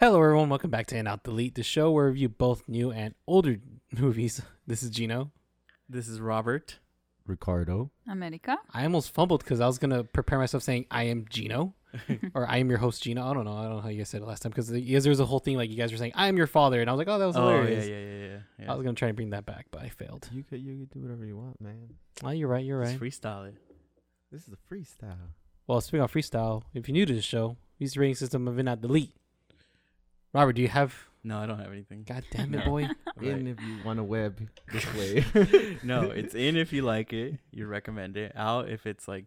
Hello, everyone. Welcome back to In Out Delete, the show where we review both new and older movies. This is Gino. This is Robert. Ricardo. America. I almost fumbled because I was gonna prepare myself saying I am Gino, or I am your host Gino. I don't know. I don't know how you guys said it last time because there was a whole thing like you guys were saying I am your father, and I was like, oh, that was Oh yeah, hilarious. yeah, yeah, yeah. yeah. I was gonna try and bring that back, but I failed. You could you could do whatever you want, man. Oh, you're right. You're Just right. freestyle it. This is a freestyle. Well, speaking of freestyle, if you're new to the show, use the rating system of In Out Delete. Robert, do you have? No, I don't have anything. God damn it, No. boy! In if you want a web this way. no, it's in if you like it, you recommend it. Out if it's like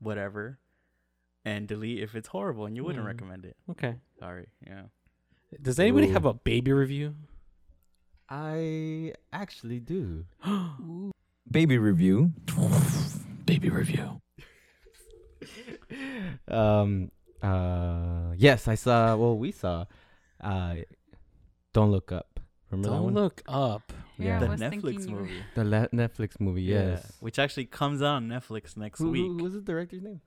whatever, and delete if it's horrible and you wouldn't Hmm. recommend it. Okay. Sorry. Yeah. Does anybody Ooh. have a baby review? I actually do. Baby review. baby review. um uh yes, I saw well we saw uh Don't Look Up. Remember that Don't one? look up. Yeah, the I was Netflix thinking you were- movie. the le- Netflix movie, Yeah, yes. Which actually comes out on Netflix next Who, week. who was the director's name?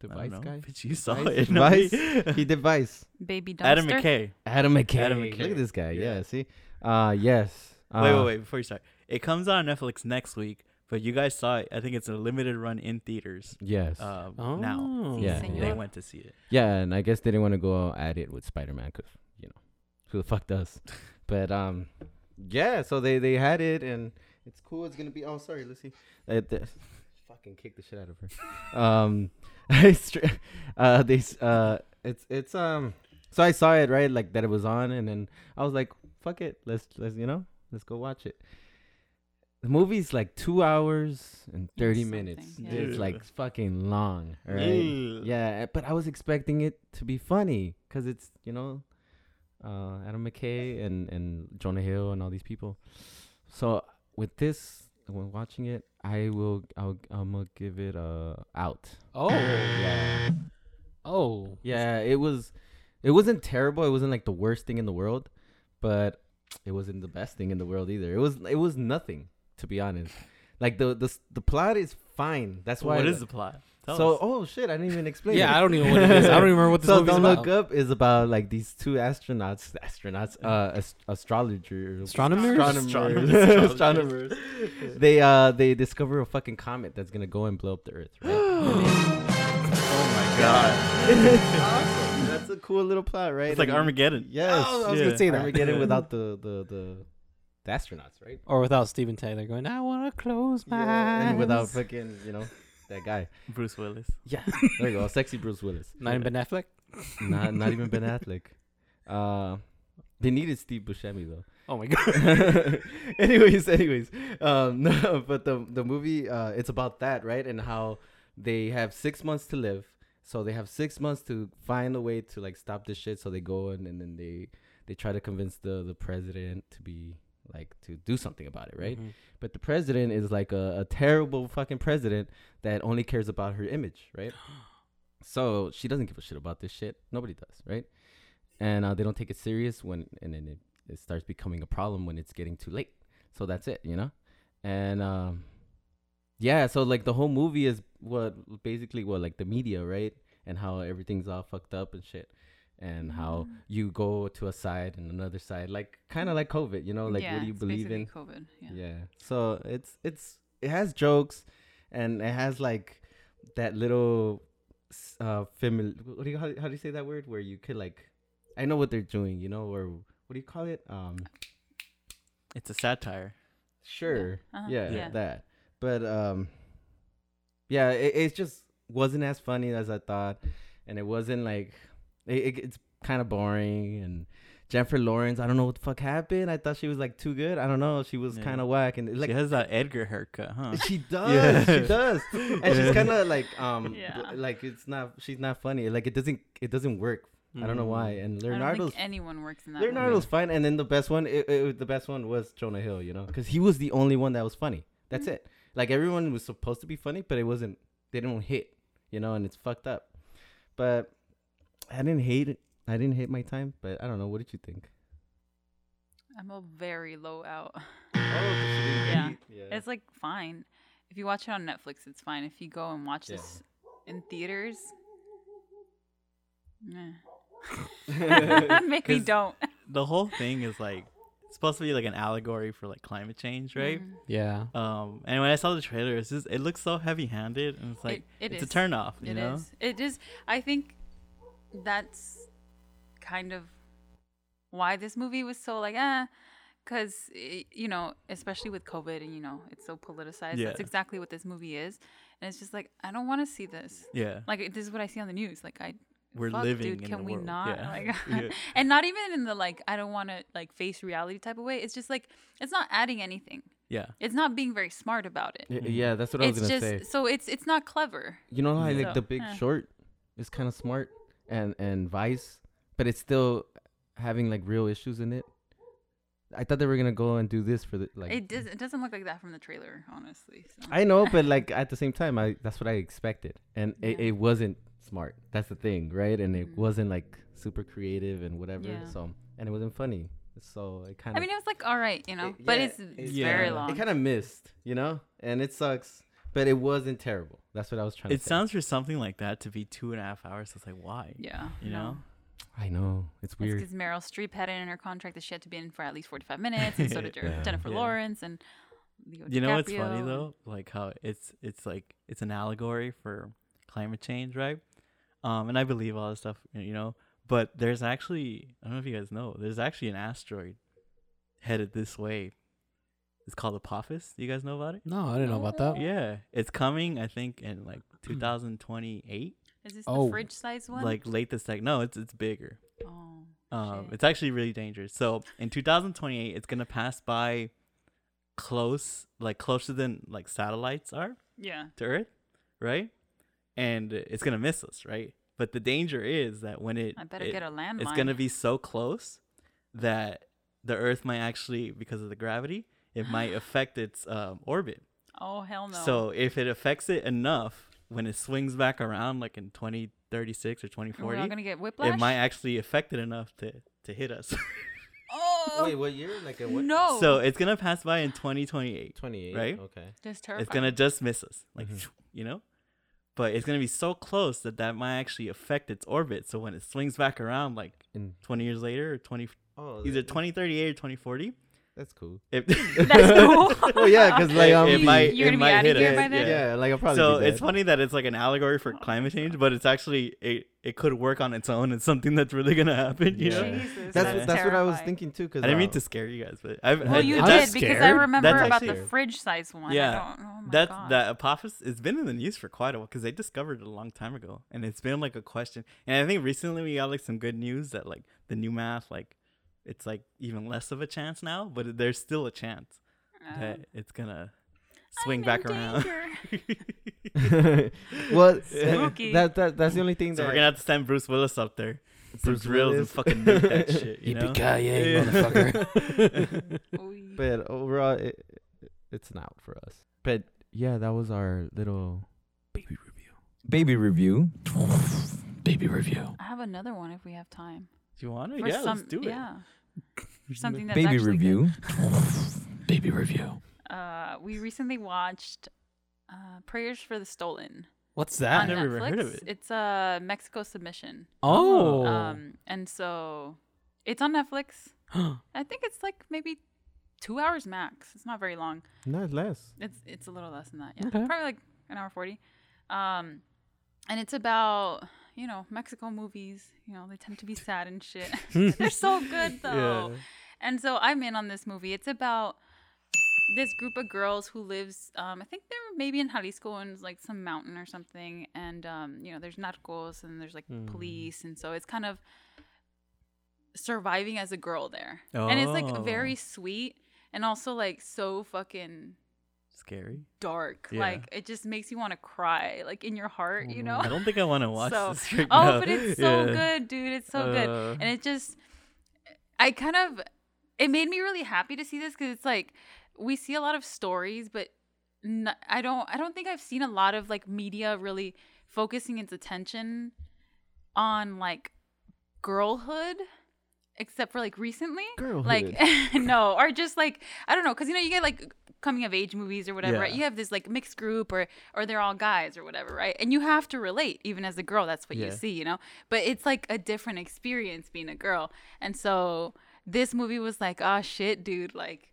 The I don't know, guy? But you saw Vice? it. no, me. Vice? he did Vice. Baby dumpster. Adam McKay. Adam McKay. Adam Look McKay. at this guy. Yeah, Yeah. see? Uh yes. wait, Uh, wait, wait. Before you start, it comes out on Netflix next week. But you guys saw it. I think it's a limited run in theaters. Yes. Uh, Oh, now. Yeah, Senor. They went to see it. Yeah, and I guess they didn't want to go at it with Spider Man because you know who the fuck does. but um, yeah. So they they had it, and it's cool. It's gonna be. Oh, sorry, let's. Uh, the, fucking kick the shit out of her. um, I str- uh, they uh, it's it's um. So I saw it right, like that it was on, and then I was like, fuck it, let's let's you know let's go watch it. The movie's like two hours and thirty minutes. yeah. It's like fucking long, right? Ugh. Yeah, but I was expecting it to be funny because it's you know, uh, Adam McKay and and Jonah Hill and all these people. So with this, when watching it, I will I'll I'm gonna give it a out. Oh. Yeah, Oh. yeah. It was, it wasn't terrible. It wasn't like the worst thing in the world, but it wasn't the best thing in the world either. It was it was nothing to be honest. Like the the the plot is fine. That's why. what is the plot? Tell so us. oh shit! I didn't even explain. Yeah, it. I don't even know what it is. I don't remember what this so movie's don't about. look up is about like these two astronauts astronauts uh ast- astrologers Astronomers? astronomers Astronomers. astronomers they uh they discover a fucking comet that's gonna go and blow up the earth right oh my god. awesome that's a cool little plot right It's like And- Armageddon. yes Oh, I was Yeah. gonna say that. Armageddon without the the the, the astronauts right or without Steven Tyler going, I want to close my eyes. and without fucking you know that guy Bruce Willis. yeah there you go sexy Bruce Willis Not even Ben Affleck. not not even Ben Affleck uh they needed Steve Buscemi though Oh my god. anyways, anyways, um, no, but the the movie, uh, it's about that, right? And how they have six months to live, so they have six months to find a way to like stop this shit. So they go and, and then they they try to convince the the president to be like to do something about it, right? Mhm. But the president is like a, a terrible fucking president that only cares about her image, right? so she doesn't give a shit about this shit. Nobody does, right? And uh, they don't take it serious when, and then it, it starts becoming a problem when it's getting too late. So that's it, you know? And um, yeah, so like the whole movie is what basically what like the media, right? And how everything's all fucked up and shit. And how Mm. you go to a side and another side, like kind of like COVID, you know, like yeah, what do you it's believe basically in? COVID. Yeah. Yeah. So it's it's it has jokes, and it has like that little uh family. What do you how, how do you say that word? Where you could like, I know what they're doing, you know, or what do you call it? Um, It's a satire. sure, Uh-huh, yeah, yeah. that. But um, yeah, it, it just wasn't as funny as I thought, and it wasn't like it, it, it's kind of boring and. Jennifer Lawrence, I don't know what the fuck happened. I thought she was like too good. I don't know. She was Yeah. kind of whack, and like she has that Edgar haircut, huh? She does. Yeah. She does. And she's kind of like um Yeah. like it's not she's not funny. Like it doesn't it doesn't work. I don't know why. And I don't Leonardo's think anyone works in that. movie. Leonardo's fine and then the best one it, it, the best one was Jonah Hill, you know? Cuz he was the only one that was funny. That's Mm. it. Like everyone was supposed to be funny, but it wasn't they didn't hit, you know, and it's fucked up. But I didn't hate it. I didn't hate my time, but I don't know. What did you think? I'm a very low out. Oh, Yeah. yeah. It's like fine. If you watch it on Netflix, it's fine. If you go and watch Yeah. this in theaters, meh. Maybe 'Cause- don't. the whole thing is like it's supposed to be like an allegory for like climate change, right? Mhm. Yeah. Um, and when I saw the trailer, it's just it looks so heavy-handed, and it's like it it's is. a turn off. You It know? is. It is. I think that's kind of why this movie was so like, eh, because you know, especially with COVID and you know, it's so politicized. Yeah. That's exactly what this movie is, and it's just like I don't want to see this. Yeah, Like this is what I see on the news. Like I. we're fuck, living dude, in can a we world. not Yeah. like Yeah. and not even in the like i don't want to like face reality type of way it's just like it's not adding anything yeah. it's not being very smart about it Y- yeah, that's what I was gonna just say. so it's it's not clever You know how like So, the Big eh. Short is kind of smart and and Vice, but it's still having like real issues in it. I thought they were gonna go and do this for the like. it doesn't. it doesn't look like that from the trailer honestly so. I know, but like at the same time, I that's what I expected, and it, Yeah. it wasn't smart. That's the thing, right? And it Mhm. wasn't like super creative and whatever. Yeah. So and it wasn't funny. So it kind of. i mean it was like all right you know but it's, it's very long It kind of missed, you know, and it sucks. But it wasn't terrible. That's what I was trying It to say. It sounds for something like that to be two and a half hours. It's like why? yeah You know? I know it's It's weird. because Meryl Streep had it in her contract that she had to be in for at least 45 minutes, and so did Yeah. Jennifer Yeah. Lawrence and Leo You know what's funny though? Like how it's it's like it's an allegory for climate change, right? Um, and I believe all this stuff, you know. But there's actually I don't know if you guys know, there's actually an asteroid headed this way. It's called Apophis. Do you guys know about it? No, I didn't know about that. Yeah, it's coming. I think in like 2028, Is this Oh. the fridge size one? like late this like no, it's it's bigger. oh, Um, shit. it's actually really dangerous. So in 2028, it's gonna pass by close, like closer than like satellites are yeah. to Earth, right? And it's gonna miss us, right? But the danger is that when it, I better it- get a landmine. it's gonna be so close that the Earth might actually, because of the gravity, it might affect its um, orbit. Oh hell no. So if it affects it enough, when it swings back around, like in 2036 or we're 2040, gonna get whiplash. it might actually affect it enough to to hit us. Oh Wait, what year? Like a what? no. So it's gonna pass by in 2028. 28. Right? Okay. just terrifying. It's gonna just miss us, like Mhm. you know. But it's gonna be so close that that might actually affect its orbit. So when it swings back around, like In 20 years later or 20, oh, either 2038 or 2040, That's cool. it, That's cool. oh yeah, because like it, um, it might You're it gonna be might outta hit here us. by then? yeah. like I'll probably. So be it's funny that it's like an allegory for climate change, but it's actually it it could work on its own. It's something that's really gonna happen. You Yeah. know. Jesus, That's that's, that's what I was thinking too. Cause I didn't mean uh, to scare you guys, but I've, Well, I- you I'm did scared. because I remember That's about the fridge size one. Yeah. I oh my That's God. that Apophis. It's been in the news for quite a while because they discovered it a long time ago, and it's been like a question. And I think recently we got like some good news that like the new math, like it's like even less of a chance now, but there's still a chance Uh, that it's gonna swing I'm back in around. danger. well, Spooky. that that that's the only thing so that we're gonna have to send Bruce Willis up there. Some Bruce drills and Willis. fucking nuke that shit. You know? Yippee-ki-yay, Yeah. motherfucker. But overall, it, it's not for us. But yeah, that was our little Baby review. Baby review. Baby review. I have another one if we have time. Do you want to? For Yeah, some, let's do it. Yeah. For something that's Baby actually good. review. Baby review. Uh, we recently watched uh, Prayers for the Stolen What's that? I've never Netflix. heard of it. It's a Mexico submission. Oh. Um, and so it's on Netflix. I think it's like maybe two hours max. It's not very long. not less. It's it's a little less than that. Yeah, Okay. probably like an hour forty. Um, and it's about you know Mexico movies. You know they tend to be sad and shit. They're so good though. And so I'm in on this movie. It's about this group of girls who lives um, I think they're maybe in Jalisco and like some mountain or something and um, you know there's narcos and there's like Mm. police and so it's kind of surviving as a girl there. And it's like Oh. very sweet and also like so fucking Scary. dark. Yeah. Like it just makes you want to cry like in your heart, you know? I don't think I want to watch So- this right oh, now. but it's so Yeah. good, dude. It's so good. Uh, And it just I kind of it made me really happy to see this cuz it's like we see a lot of stories but n- I don't I don't think I've seen a lot of like media really focusing its attention on like girlhood except for like recently Girlhood. like no or just like i don't know because you know you get like coming of age movies or whatever, right? You have this like mixed group or or they're all guys or whatever, right? And you have to relate even as a girl. That's what you see, you know. But it's like a different experience being a girl, and so this movie was like, oh shit, dude, like,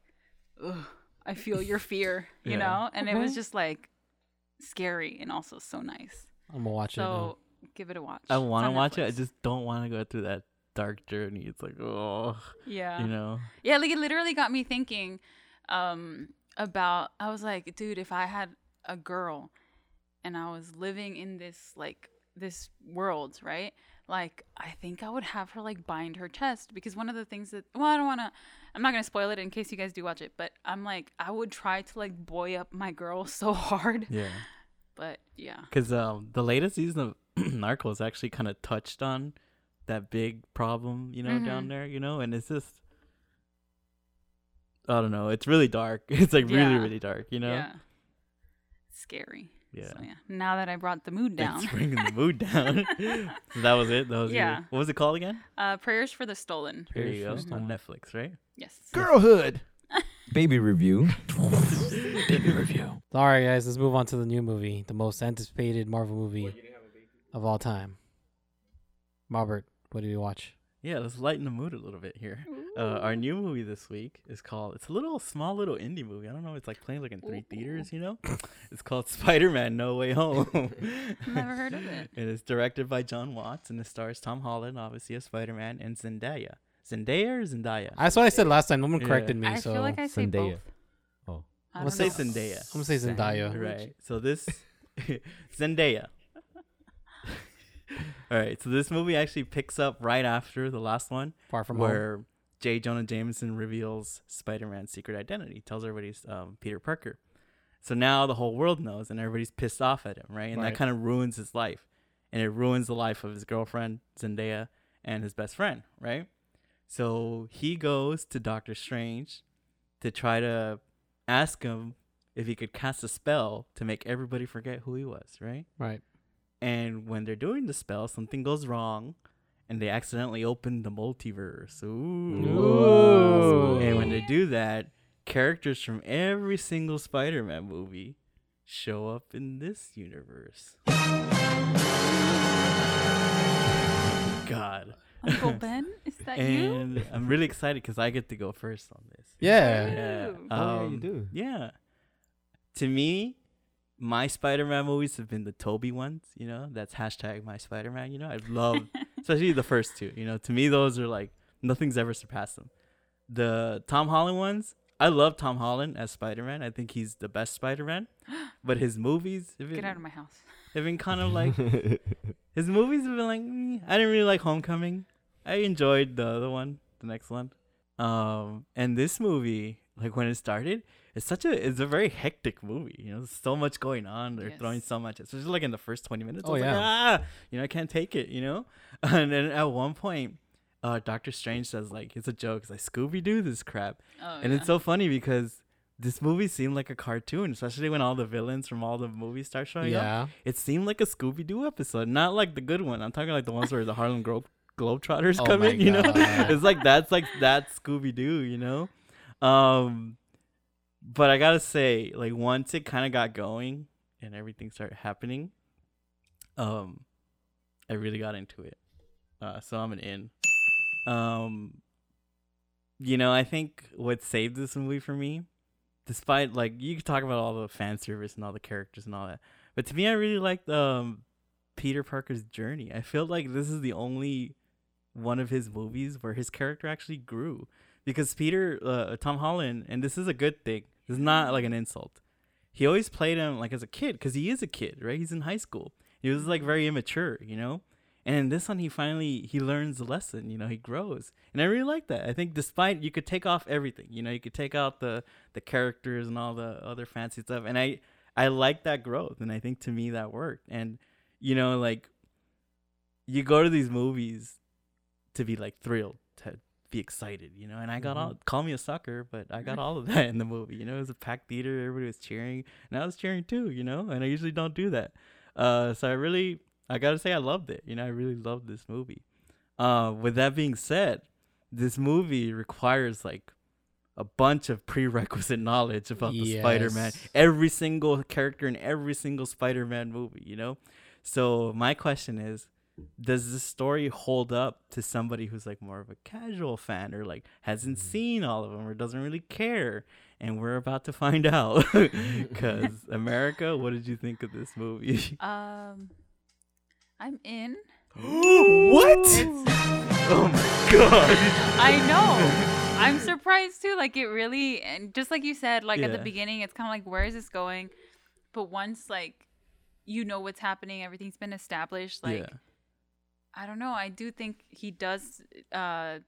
ugh, I feel your fear, you Yeah. know. And it was just like scary and also so nice. I'm gonna watch it. So give it a watch. I want to on watch it. I just don't want to go through that dark journey. It's like, oh, yeah. you know. Yeah, like it literally got me thinking um about I was like, dude, if I had a girl and I was living in this like this world, right? Like I think I would have her like bind her chest because one of the things that well, I don't want to I'm not going to spoil it in case you guys do watch it, but I'm like I would try to like boy up my girl so hard. Yeah. But yeah. Because um, the latest season of Narcos actually kind of touched on that big problem, you know, down Mhm. there, you know, and it's just, I don't know, it's really dark. It's like really, Yeah. really dark, you know? Yeah. Scary. Yeah. So yeah. Now that I brought the mood down. Thanks for bringing the mood down. so that was it. That was your- Yeah. what was it called again? uh prayers for the stolen. There Prayers you go. the On Stolen. Netflix, right? Yes. Girlhood. Baby review. Baby review. All right, guys, let's move on to the new movie, the most anticipated Marvel movie of all time. Robert, what did you watch? Yeah, let's lighten the mood a little bit here. Uh, our new movie this week is called. It's a little small, little indie movie. I don't know. It's like playing like in three Ooh. theaters. You know, it's called Spider-Man: No Way Home. Never heard of it. It is directed by John Watts and it stars Tom Holland, obviously as Spider-Man, and Zendaya. Zendaya or Zendaya? That's what I said last time. No one Yeah. corrected me, I so feel like I say Zendaya. both. Oh. I I'm gonna say. Zendaya. I'm gonna say Zendaya. Right. So this Zendaya. All right. So this movie actually picks up right after the last one, Far from home. where J. Jonah Jameson reveals Spider-Man's secret identity, tells everybody he's um, Peter Parker. So now the whole world knows, and everybody's pissed off at him, right? And Right. that kind of ruins his life, and it ruins the life of his girlfriend Zendaya and his best friend, right? So he goes to Doctor Strange to try to ask him if he could cast a spell to make everybody forget who he was, right? Right. And when they're doing the spell, something goes wrong, and they accidentally open the multiverse. Ooh. Ooh. And when they do that, characters from every single Spider-Man movie show up in this universe. God. Uncle Ben, is that you? And I'm really excited because I get to go first on this. Yeah. Yeah. Ooh. Oh, yeah, you Um, do. Yeah. To me, my Spider-Man movies have been the Tobey ones. You know, that's hashtag my Spider-Man. You know, I love, especially the first two. You know, to me those are like nothing's ever surpassed them. The Tom Holland ones, I love Tom Holland as Spider-Man. I think he's the best Spider-Man. But his movies have Get been, out of my house. have been kind of like his movies have been like mm, I didn't really like Homecoming. I enjoyed the other one, the next one. Um, and this movie, like when it started, it's such a it's a very hectic movie. You know, so much going on. They're throwing so much, especially like in the first twenty minutes. I Oh, was like, yeah. ah, you know, I can't take it. You know, and then at one point, uh, Doctor Strange says like it's a joke. It's like Scooby Doo this crap, Oh, and yeah. it's so funny because. This movie seemed like a cartoon, especially when all the villains from all the movies start showing up Yeah. it seemed like a Scooby Doo episode, not like the good one. I'm talking like the ones where the Harlem Glo- Globetrotters Oh come my in, you know? It's like that's like that Scooby Doo, you know? Um but I gotta say, like once it kinda got going and everything started happening, um I really got into it. Uh so I'm an in. Um you know, I think what saved this movie for me, despite like you could talk about all the fan service and all the characters and all that, but to me, I really liked um Peter Parker's journey. I feel like this is the only one of his movies where his character actually grew because Peter uh, Tom Holland, and this is a good thing. Is not like an insult. He always played him like as a kid because he is a kid, right? He's in high school. He was like very immature, you know. And in this one, he finally he learns the lesson. You know, he grows, and I really like that. I think despite you could take off everything, you know, you could take out the the characters and all the other fancy stuff, and I I like that growth, and I think to me that worked. And you know, like you go to these movies to be like thrilled, to be excited, you know. And I got all call me a sucker, but I got all of that in the movie. You know, it was a packed theater, everybody was cheering, and I was cheering too. You know, and I usually don't do that. Uh, so I really, I gotta say, I loved it. You know, I really loved this movie. Uh, with that being said, this movie requires like a bunch of prerequisite knowledge about the Spider-Man. Every single character in every single Spider-Man movie, you know. So my question is, does this story hold up to somebody who's like more of a casual fan or like hasn't Mm. seen all of them or doesn't really care? And we're about to find out because America, what did you think of this movie? Um, I'm in. what? It's, Oh my god! I know. I'm surprised too. Like it really, and just like you said, like at the beginning, it's kind of like, where is this going? But once like you know what's happening, everything's been established. Like yeah, I don't know. I do think he does. uh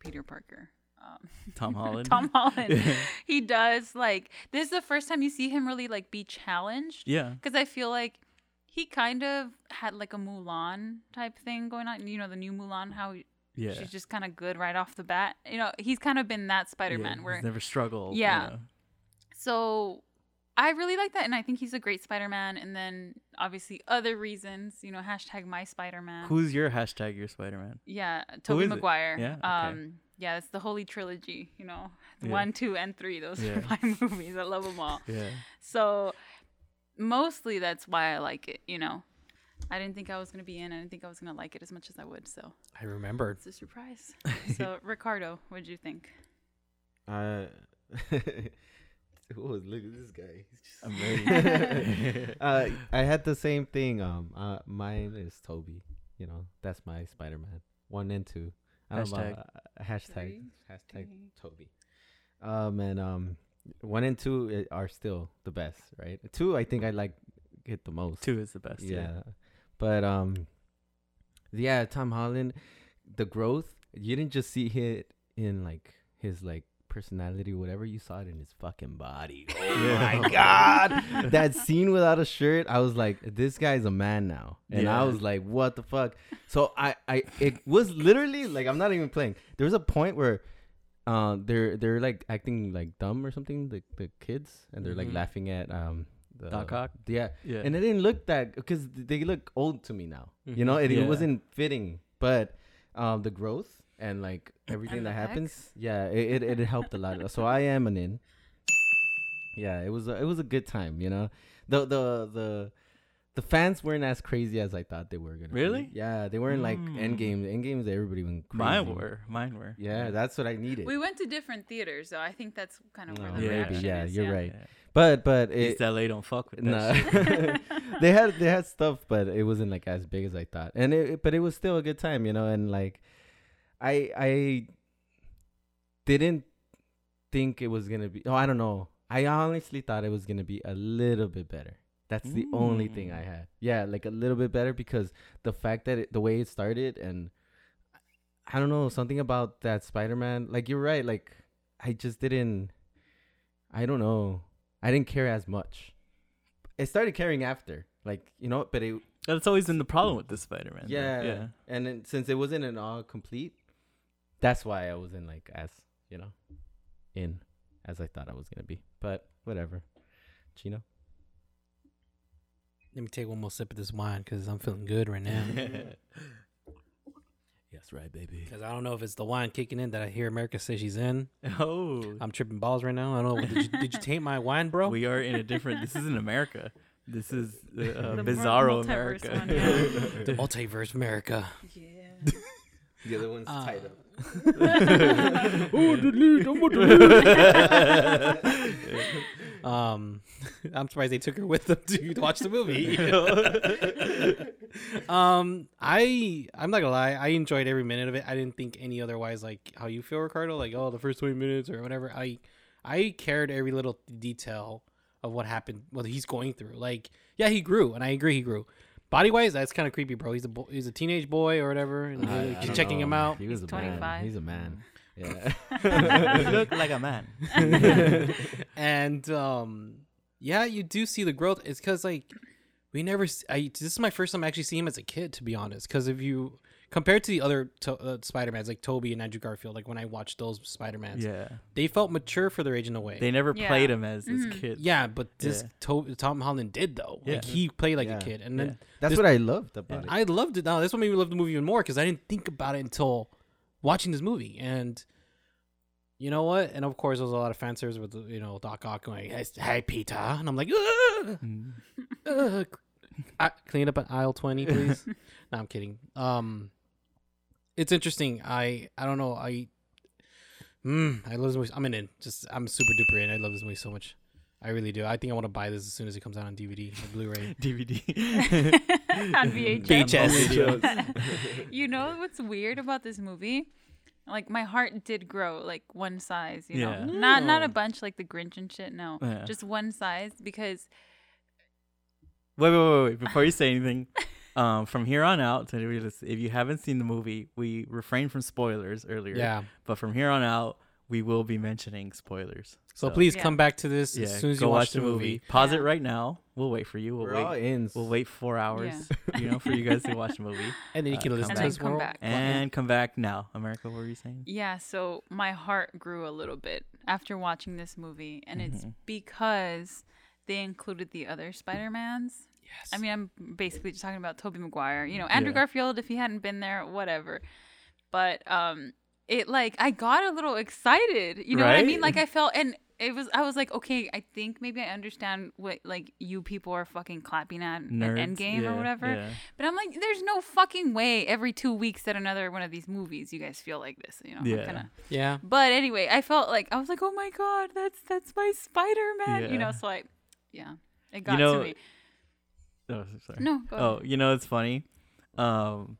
Peter Parker. Um, Tom Holland. Tom Holland. He does like this is the first time you see him really like be challenged yeah, because I feel like he kind of had like a Mulan type thing going on. You know, the new Mulan, how yeah. she's just kind of good right off the bat. You know, he's kind of been that Spider Man yeah, where he's never struggled. you Yeah. know. so I really like that, and I think he's a great Spider Man. And then obviously other reasons, you know, hashtag my Spider Man. Who's your hashtag? Your Spider-Man? Yeah, Tobey is it? Maguire. Yeah? Okay. Um, yeah, it's the holy trilogy. You know, Yeah. one, two, and three. Those Yeah. are my movies. I love them all. Yeah. So mostly that's why I like it. You know, I didn't think I was gonna be in. I didn't think I was gonna like it as much as I would. So I remembered. it's a surprise. so Ricardo, what did you think? Uh, oh, look at this guy. He's just I'm uh, I had the same thing. Um, uh, mine is Tobey. You know, that's my Spider-Man. One and two. I don't know Hashtag. about, uh, hashtag hashtag Tobey. Um, and um, one and two are still the best, right? Two, I think I like it the most. Two is the best. yeah. Yeah. But um, yeah, Tom Holland, the growth. You didn't just see it in like his like personality, whatever. You saw it in his fucking body. Oh Yeah. my god, that scene without a shirt. I was like, this guy's a man now, and I was like, what the fuck. So I, I, it was literally like I'm not even playing. There was a point where. Uh, they're they're like acting like dumb or something, the the kids, and they're like Mhm. laughing at um the Doc Ock? Yeah, Yeah. and it didn't look that because they look old to me now. You know, it, Yeah. it wasn't fitting, but um, the growth and like everything And that happens, X. yeah, it, it it helped a lot. So I am an in. Yeah, it was a, it was a good time. You know, the the the the fans weren't as crazy as I thought they were gonna. be. Really? Yeah, they weren't like Mm. Endgame. Endgames, everybody went crazy. Mine were. Mine were. Yeah, that's what I needed. We went to different theaters, so I think that's kind of where No, the Yeah. maybe, reaction yeah, is, you're yeah. right. Yeah. But but it, East LA don't fuck with that Nah. shit. they had they had stuff, but it wasn't like as big as I thought. And it, but it was still a good time, you know. And like, I I didn't think it was gonna be. Oh, I don't know. I honestly thought it was gonna be a little bit better. That's the only thing I Mm. had. Yeah, like a little bit better because the fact that it, the way it started and I don't know something about that Spider-Man. Like you're right. Like I just didn't. I don't know. I didn't care as much. It started caring after, like you know, but it That's always been the problem with the Spider-Man. yeah, Yeah. And then since it wasn't an all complete, that's why I wasn't like as you know, in as I thought I was gonna be. But whatever, Chino. Let me take one more sip of this wine because I'm feeling good right now. Yes, right, baby. Because I don't know if it's the wine kicking in that I hear America say she's in. oh. I'm tripping balls right now. I don't know. Did you, did you taint my wine, bro? We are in a different. This isn't America. This is uh, uh, The Bizarro multiverse America. one, yeah. the multiverse America. Yeah. The other one's Uh, tied up. Oh, delete. I'm Um, I'm surprised they took her with them to watch the movie. um, I I'm not gonna lie, I enjoyed every minute of it. I didn't think any otherwise. Like how you feel, Ricardo. Like oh, the first 20 minutes or whatever. I I cared every little detail of what happened, what he's going through. Like yeah, he grew, and I agree he grew. Body wise, that's kind of creepy, bro. He's a bo- he's a teenage boy or whatever, and I- I you're don't checking know. him out. He was He's a man. 25. He's a man. Yeah. you look like a man. and um yeah you do see the growth it's because like we never s- I, this is my first time actually seeing him as a kid to be honest because if you compared to the other to, uh, spider-mans like tobey and andrew garfield like when i watched those spider-mans Yeah. they felt mature for their age in a way They never Yeah. played him as his Mhm. kid. yeah but this Yeah. to- tom holland did though like he played like Yeah. a kid and then That's This- what I loved about it. I loved it. Now that's what made me love the movie even more because I didn't think about it until watching this movie. And you know what? And of course, there was a lot of fan service with you know Doc Ock going, "Hey, hey, Peter," and I'm like, "Ugh, Mm. ugh." I, clean up at aisle twenty, please. no, I'm kidding. Um, it's interesting. I I don't know. I mm, I love this movie. I'm in it. Just I'm super duper in. I love this movie so much. I really do. I think I want to buy this as soon as it comes out on DVD or Blu-ray. DVD. on VHS. VHS. you know what's weird about this movie? Like my heart did grow like one size, you Yeah. know. Not not a bunch like the Grinch and shit, no. Yeah. Just one size because Wait, wait, wait, wait! Before you say anything, um, from here on out, if you haven't seen the movie, we refrained from spoilers earlier. yeah. But from here on out, we will be mentioning spoilers. So, please Yeah. come back to this yeah, as soon as you watch, the movie. Pause Yeah. it right now. We'll wait for you. We'll We're wait. all in. We'll wait four hours. You know, for you guys to watch the movie and then you Uh, can come listen to us come back. and come back now. America, what were you saying? yeah, so my heart grew a little bit after watching this movie and it's Mhm. because they included the other Spider-Mans. Yes. I mean, I'm basically just talking about Tobey Maguire. You know, Andrew Yeah. Garfield if he hadn't been there, whatever. But um it like I got a little excited. You know what I mean? Like I felt and it was I was like, okay, I think maybe I understand what like you people are fucking clapping at at Nerds. Endgame yeah, or whatever. yeah. But I'm like, there's no fucking way every two weeks that another one of these movies you guys feel like this. You know? Yeah. Kinda, yeah. but anyway, I felt like I was like, oh my god, that's that's my Spider Man. You know, so I yeah, it got know, to me. Oh, sorry. No, go Oh, ahead. you know it's funny. Um,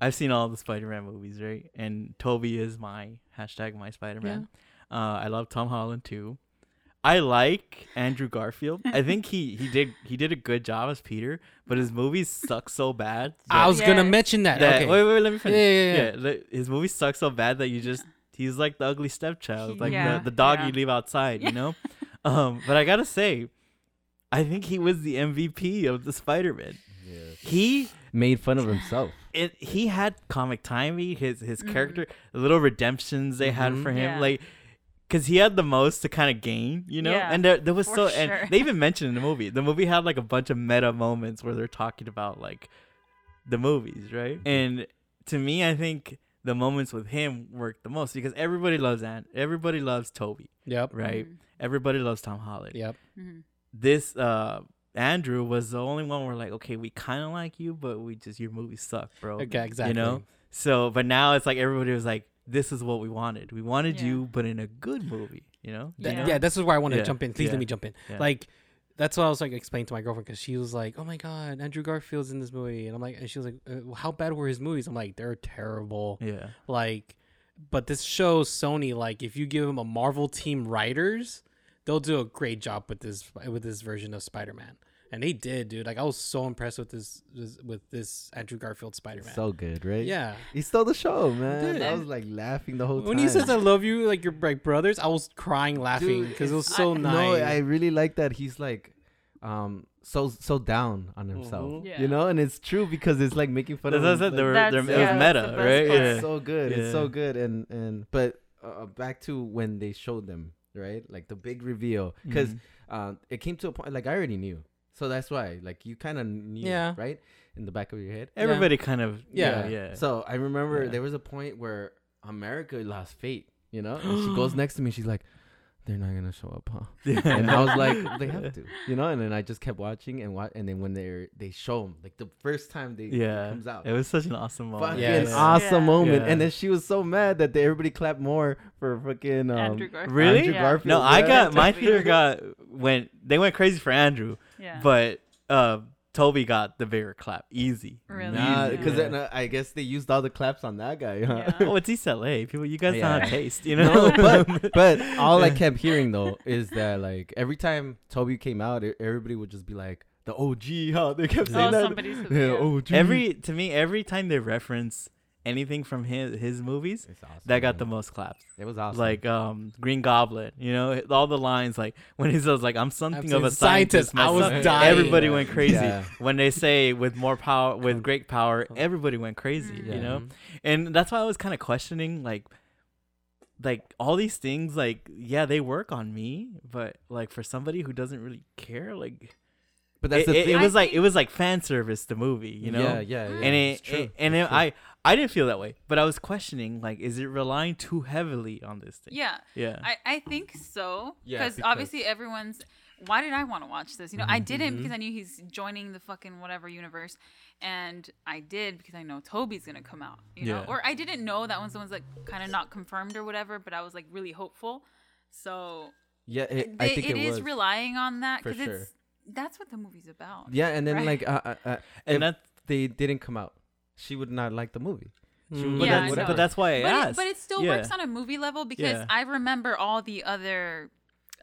I've seen all the Spider-Man movies, right? And Tobey is my hashtag my Spider-Man. Uh, I love Tom Holland too. I like Andrew Garfield. I think he he did he did a good job as Peter, but his movies suck so bad. I that- was gonna mention that. that- okay. wait, wait, let me Yeah, finish. yeah, yeah. the- his movies suck so bad that you just he's like the ugly stepchild, like Yeah, the, the dog yeah. you leave outside, you know. um, but I gotta say, I think he was the MVP of the Spider-Man. He Made fun of himself. it he had comic timing. His his Mhm. character, the little redemptions they had Mhm. for him, Yeah. like. Cause he had the most to kind of gain, you know, Yeah, and there there was so, sure. and they even mentioned in the movie. The movie had like a bunch of meta moments where they're talking about like the movies, right? And to me, I think the moments with him work the most because everybody loves Ant, everybody loves Tobey, Yep. right? Mhm. Everybody loves Tom Holland. Yep. Mhm. This uh Andrew was the only one where like, okay, we kind of like you, but we just your movies suck, bro. Okay. Exactly. You know, so but now it's like everybody was like, this is what we wanted. We wanted Yeah. you, but in a good movie. You know? Th- Yeah. yeah. This is where I want to jump in. Please yeah, let me jump in. yeah. Like, that's what I was like explaining to my girlfriend because she was like, "Oh my god, Andrew Garfield's in this movie," and I'm like, and she was like, uh, "How bad were his movies?" I'm like, "They're terrible." Yeah. Like, but this shows Sony like if you give them a Marvel team writers, they'll do a great job with this with this version of Spider-Man. And they did, dude. Like I was so impressed with this, this with this Andrew Garfield Spider-Man. So good, right? yeah. He stole the show, man. Dude. I was like laughing the whole time. When he says "I love you," like you're like brothers, I was crying laughing because it was so I- nice. No, I really like that he's like, um, so so down on himself. Mhm. Yeah. You know, and it's true because it's like making fun That's of. what I him, said. They like- That's- they're, it was that's meta, the right? Yeah. It's so good. It's so good. And and but uh, back to when they showed them, right? Like the big reveal, because Mhm. uh, it came to a point like I already knew, so that's why like you kind of knew, Yeah. right, in the back of your head. everybody kind of Yeah. yeah yeah. So I remember Yeah. there was a point where America lost fate, you know, and she goes next to me. She's like, "They're not gonna show up, huh?" and I was like, "They have to," you know. And then I just kept watching and watch, and then when they they show them, like the first time they yeah, comes out, it was such an awesome moment. fucking Yes. awesome Yeah. moment. Yeah. And then she was so mad that they, everybody clapped more for fucking um, Andrew Garfield. Really? Andrew Yeah. Garfield. No, I got my Tobey. theater got went they went crazy for Andrew, Yeah. but uh Tobey got the bigger clap, easy. Really? Nah, because yeah. uh, I guess they used all the claps on that guy. Huh? Yeah. oh, it's East LA. People, you guys Yeah. don't have taste, you know. No, but but all I kept hearing though is that like every time Tobey came out, e- everybody would just be like the OG. Huh? They kept saying Oh, that. somebody said yeah. OG. every to me, every time they reference anything from his his movies, awesome, that got the most claps. It was awesome. Like um Green Goblin, you know, all the lines like when he says like I'm something I'm of a scientist. scientist. I was dying. Everybody went crazy. Yeah. When they say with more power, with great power, everybody went crazy. Mm. You know, and that's why I was kind of questioning like like all these things like yeah they work on me but like for somebody who doesn't really care like But that's it, the it, thing. it I was like it was like fan service the movie, you know. Yeah, yeah, yeah. and it's it, true. it- and it, true. I I didn't feel that way, but I was questioning like, is it relying too heavily on this thing? Yeah, Yeah. I, I think so. Yeah, because because- obviously everyone's. Why did I want to watch this? You know, I Mm-hmm, didn't because I knew he's joining the fucking whatever universe, and I did because I know Tobey's gonna come out. You know, Yeah. or I didn't know that one's the one's like kind of not confirmed or whatever, but I was like really hopeful. So yeah, it, it, I think it it, is was. relying on that For because sure. it's that's what the movie's about. yeah, and then right? like uh, uh, uh, and that they didn't come out, she would not like the movie. Mm. but Yeah, that's I but that's why I but asked. it, but it still Yeah. works on a movie level because Yeah. I remember all the other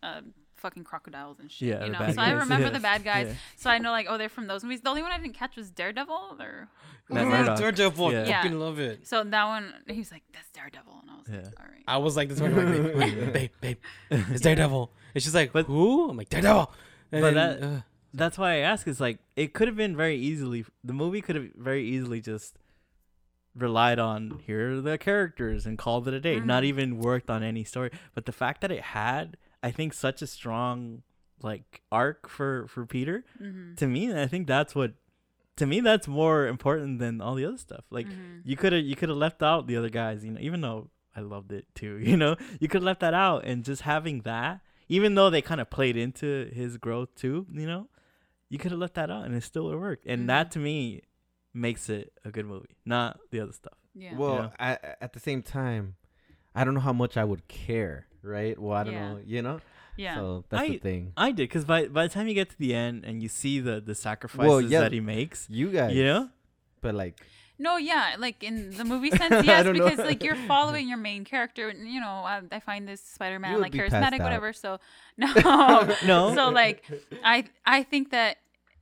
uh, fucking crocodiles and shit. Yeah, you know, bad so I remember Yeah. the bad guys. Yeah. So I know like oh they're from those movies. The only one I didn't catch was Daredevil or Matt Oh, Daredevil, Yeah. I fucking love it. so that one he was like that's Daredevil and I was like all right. I was like this one, like, babe, babe, babe, babe, it's Daredevil. And she's like, But- who? I'm like, Daredevil. And But then, that- uh, That's why I ask. Is like it could have been very easily. The movie could have very easily just relied on here are the characters and called it a day. Not Mhm. even worked on any story. But the fact that it had, I think, such a strong like arc for for Peter. Mm-hmm. To me, I think that's what. To me, that's more important than all the other stuff. Like Mhm. you could have you could have left out the other guys. You know, even though I loved it too. You know, you could have left that out and just having that. Even though they kind of played into his growth too, you know, you could have let that out and it still would work. And Mhm. that to me makes it a good movie, not the other stuff. Yeah. Well, at, at the same time, I don't know how much I would care, right? Well, I don't Yeah. know, you know. yeah. So that's I- the thing. I did because by by the time you get to the end and you see the the sacrifices yeah. that he makes, You guys, you know, but like, No, yeah, like in the movie sense, yes, don't know. because like you're following your main character, and you know, I, I find this Spider-Man like charismatic, whatever. So no, No. So like, I I think that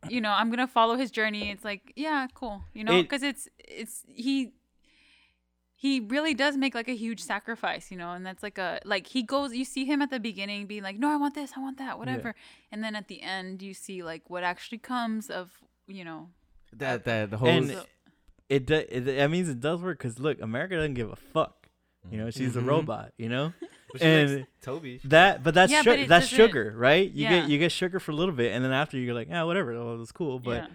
you know I'm gonna follow his journey. It's like yeah, cool, you know, It- because it's it's he he really does make like a huge sacrifice, you know, and that's like a like he goes. You see him at the beginning being like, no, I want this, I want that, whatever, and then at the end you see like what actually comes of you know that that the whole And so- it, do, it that means it does work because look, America doesn't give a fuck. You know, she's Mhm. a robot. You know, But and likes Tobey. that but that's Yeah, su- but that's sugar, right? You Yeah. get you get sugar for a little bit, and then after you're like, yeah, whatever, oh, it's cool. But yeah.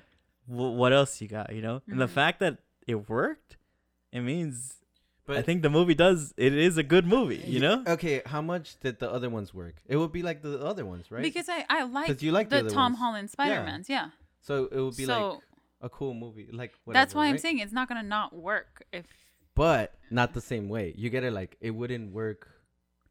wh- what else you got? You know, and the Mhm. fact that it worked, it means But I think the movie does. It is a good movie. You know, Okay, how much did the other ones work? It would be like the other ones, right? Because I, I like 'Cause you like the the, Tom ones. Holland Spider Mans, yeah. so it would be So like a cool movie, like whatever, that's whatever, why I'm saying it's not gonna not work if but not the same way. You get it? Like it wouldn't work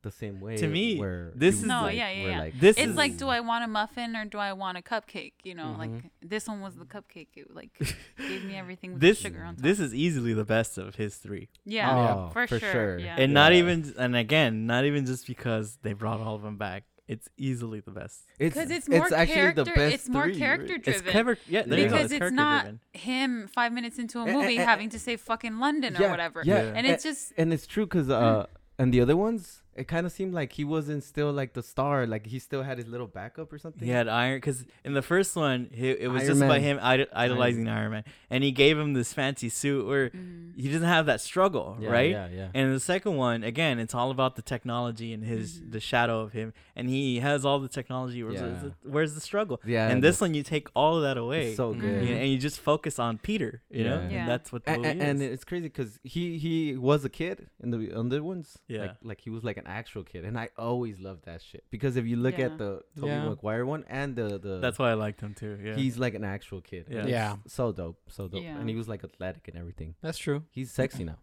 the same way. To me, where this is- No, like- yeah, yeah, yeah. Like, This it's is- like do I want a muffin or do I want a cupcake? You know, Mhm. like this one was the cupcake. It like gave me everything with this the sugar on top. this is easily the best of his three, yeah, Oh, for, for sure. sure. Yeah. and not even and again, not even just because they brought all of them back. It's easily the best. it's because it's more actually character. the best. it's more three, character driven. It's clever. Yeah, there you go. because it's character not driven. him five minutes into a movie eh, having to say fucking London Yeah, or whatever. Yeah, Yeah. And it's just and it's true because uh, and the other ones, it kind of seemed like he wasn't still like the star. Like he still had his little backup or something. He had iron because in the first one, he, it was Iron just about Man. him idol- idolizing Iron Man, and he gave him this fancy suit where mm, he doesn't have that struggle, Yeah, right? Yeah, yeah. And the second one, again, it's all about the technology and his Mhm. the shadow of him, and he has all the technology. Where's, Yeah. the, where's the struggle? yeah. and this one, you take all of that away, it's so Mhm. good. you know, and you just focus on Peter. You know, Yeah. and that's what the A- a- movie and, it's crazy because he he was a kid in the other ones. Yeah. like, like he was like an actual kid, and I always loved that shit because if you look Yeah. at the Tobey Yeah. Maguire one and the the that's why I liked him too. Yeah, he's like an actual kid. Yeah. Yeah. so dope, so dope, Yeah. and he was like athletic and everything. That's true. He's sexy now.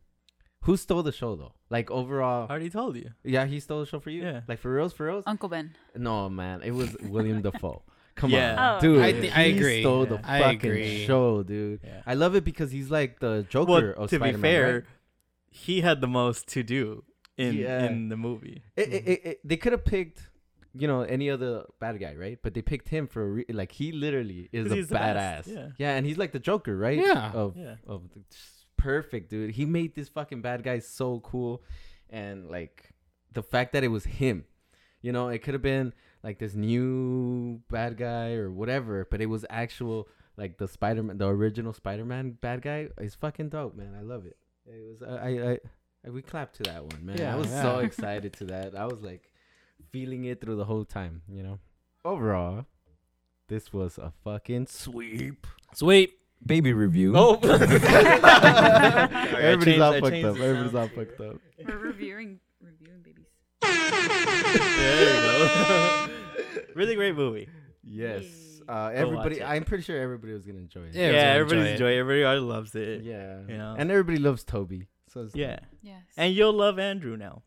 Who stole the show though? Like overall, I already told you. yeah, he stole the show for you. Yeah. like for reals, for reals. Uncle Ben. No man, it was William Dafoe. Come Yeah. on, Oh. dude. I thi- I agree. Stole the Yeah. I fucking agree. show, dude. Yeah. I love it because he's like the Joker Well, of to be Spider-Man, fair, right? he had the most to do in Yeah. in the movie. It, it, mm-hmm. it, it- they could have picked, you know, any other bad guy, right? But they picked him for a re- like he literally is a badass. Yeah. yeah. and he's like the Joker, right? Yeah. Of Yeah. of the, perfect, dude. He made this fucking bad guy so cool, and like the fact that it was him, you know, it could have been like this new bad guy or whatever, but it was actual like the Spider Man, the original Spider Man bad guy is fucking dope, man. I love it. It was I I. I we clapped to that one, man. I Yeah, was so excited to that. I was like feeling it through the whole time, you know. Overall, this was a fucking sweep. Sweep. Baby review. Oh. Everybody's changed- all fucked up. Everybody's all fucked up. We're reviewing reviewing babies. there you go. really great movie. Yes. Uh, everybody, it. I'm pretty sure everybody was gonna enjoy it. Yeah, Yeah, everyone's gonna everybody's enjoy it. Everybody loves it. Yeah. You know? And everybody loves Tobey. So it's Yeah, Yes. and you'll love Andrew now.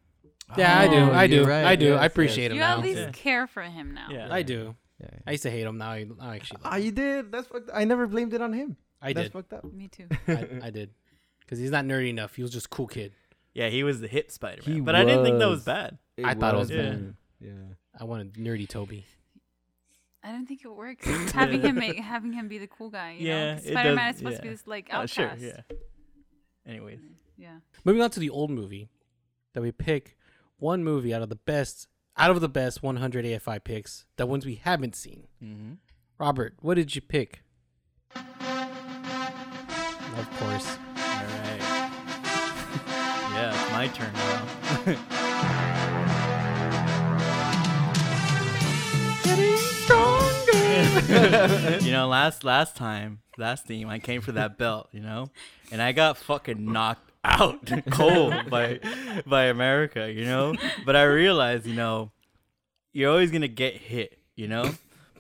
Yeah, I do. Oh, I do. right. I do. Yes, I appreciate yes. him you now. at least Yeah. care for him now. Yeah. I do. Yeah. I used to hate him. Now I, I actually. Love Ah, him. you did. That's fucked. I never blamed it on him. I That's did. fucked up. Me too. I, I did. Because he's not nerdy enough. He was just a cool kid. Yeah, he was the hit Spider-Man, He but I didn't think that was was. bad. I thought it was bad. Yeah. I wanted nerdy Tobey. I don't think it works. having him make having him be the cool guy. You Yeah, know? 'Cause it Spider-Man is supposed to be this like Oh, outcast. sure, yeah. Anyways, Yeah. Moving on to the old movie, that we pick one movie out of the best, out of the best 100 AFI picks, the ones we haven't seen. mm-hmm. Robert, what did you pick? Of course. all right. yeah, it's my turn now. you know, last last time, last theme, I came for that belt, you know, and I got fucking knocked out cold by by America, you know. But I realized, you know, you're always gonna get hit, you know.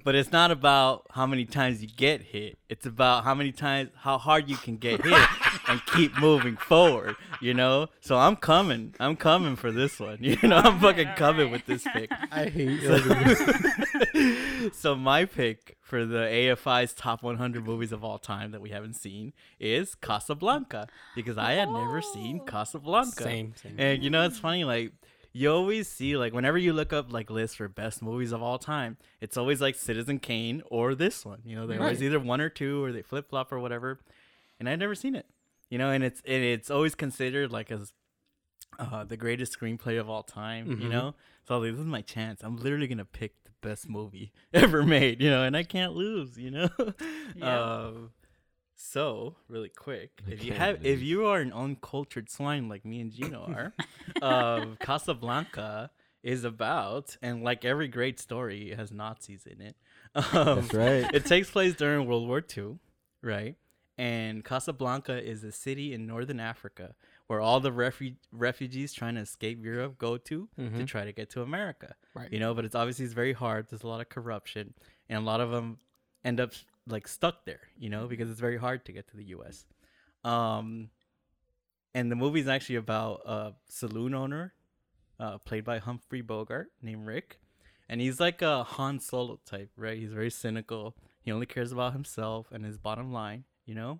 But it's not about how many times you get hit. It's about how many times, how hard you can get hit and keep moving forward, you know? So I'm coming. I'm coming for this one. You know, I'm fucking coming with this pick. I hate so my pick for the AFI's top 100 movies of all time that we haven't seen is Casablanca because I had never seen Oh. Casablanca. Same, same. And you know it's funny like you always see like whenever you look up like lists for best movies of all time, it's always like Citizen Kane or this one. You know, they're always either one or two or they flip flop or whatever. And I'd never seen it. You know, and it's and it's always considered like as uh, the greatest screenplay of all time. You Mhm. know, so like, this is my chance. I'm literally gonna pick the best movie ever made. You know, and I can't lose. You know. Yeah. um, so really quick, if you have, if you are an uncultured swine like me and Gino are, um, Casablanca is about, and like every great story, it has Nazis in it. Um, That's right. it takes place during World War II, right? And Casablanca is a city in northern Africa where all the refu- refugees trying to escape Europe go to to Mhm. try to get to America. Right. You know, but it's obviously it's very hard. There's a lot of corruption, and a lot of them end up like stuck there. You know, because it's very hard to get to the U.S. Um, and the movie is actually about a saloon owner, uh, played by Humphrey Bogart, named Rick, and he's like a Han Solo type, right? He's very cynical. He only cares about himself and his bottom line, you know.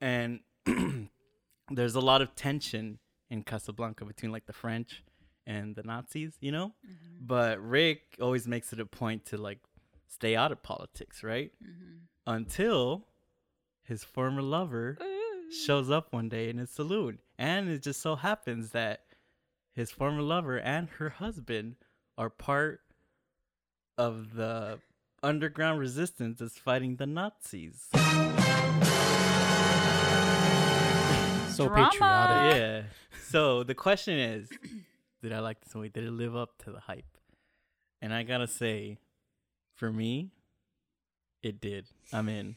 And there's a lot of tension in Casablanca between like the French and the Nazis, you know. Mm-hmm. But Rick always makes it a point to like stay out of politics, right? Mm-hmm. Until his former lover shows up one day in his saloon. And it just so happens that his former lover and her husband are part of the underground resistance that's fighting the Nazis. so Drama. patriotic. yeah. So the question is, did I like this movie? Did it live up to the hype? And I gotta say, for me, it did. I'm in.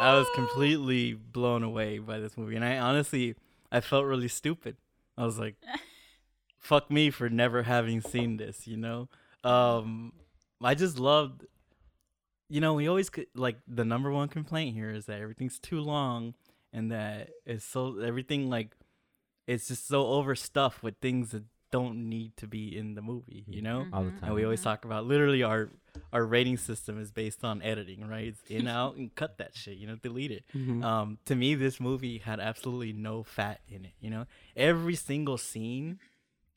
I was completely blown away by this movie, and I honestly, I felt really stupid. I was like, "Fuck me for never having seen this," you know. Um, I just loved. You know, we always c- like the number one complaint here is that everything's too long, and that it's so everything like, it's just so overstuffed with things that don't need to be in the movie. You know. all the time. And we always talk about literally our our rating system is based on editing, right? It's in out and cut that shit, you know, delete it. Mhm. Um, to me, this movie had absolutely no fat in it. You know, every single scene,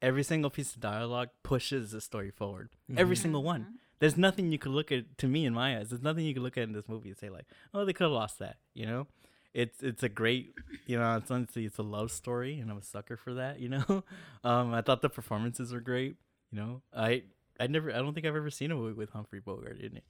every single piece of dialogue pushes the story forward. Every Mhm. single one. There's nothing you could look at. To me, in my eyes, there's nothing you could look at in this movie and say like, oh, they could have lost that. You know, it's it's a great, you know, it's honestly it's a love story, and I'm a sucker for that. You know, um, I thought the performances were great. You know, I I never I don't think I've ever seen a movie with Humphrey Bogart in it.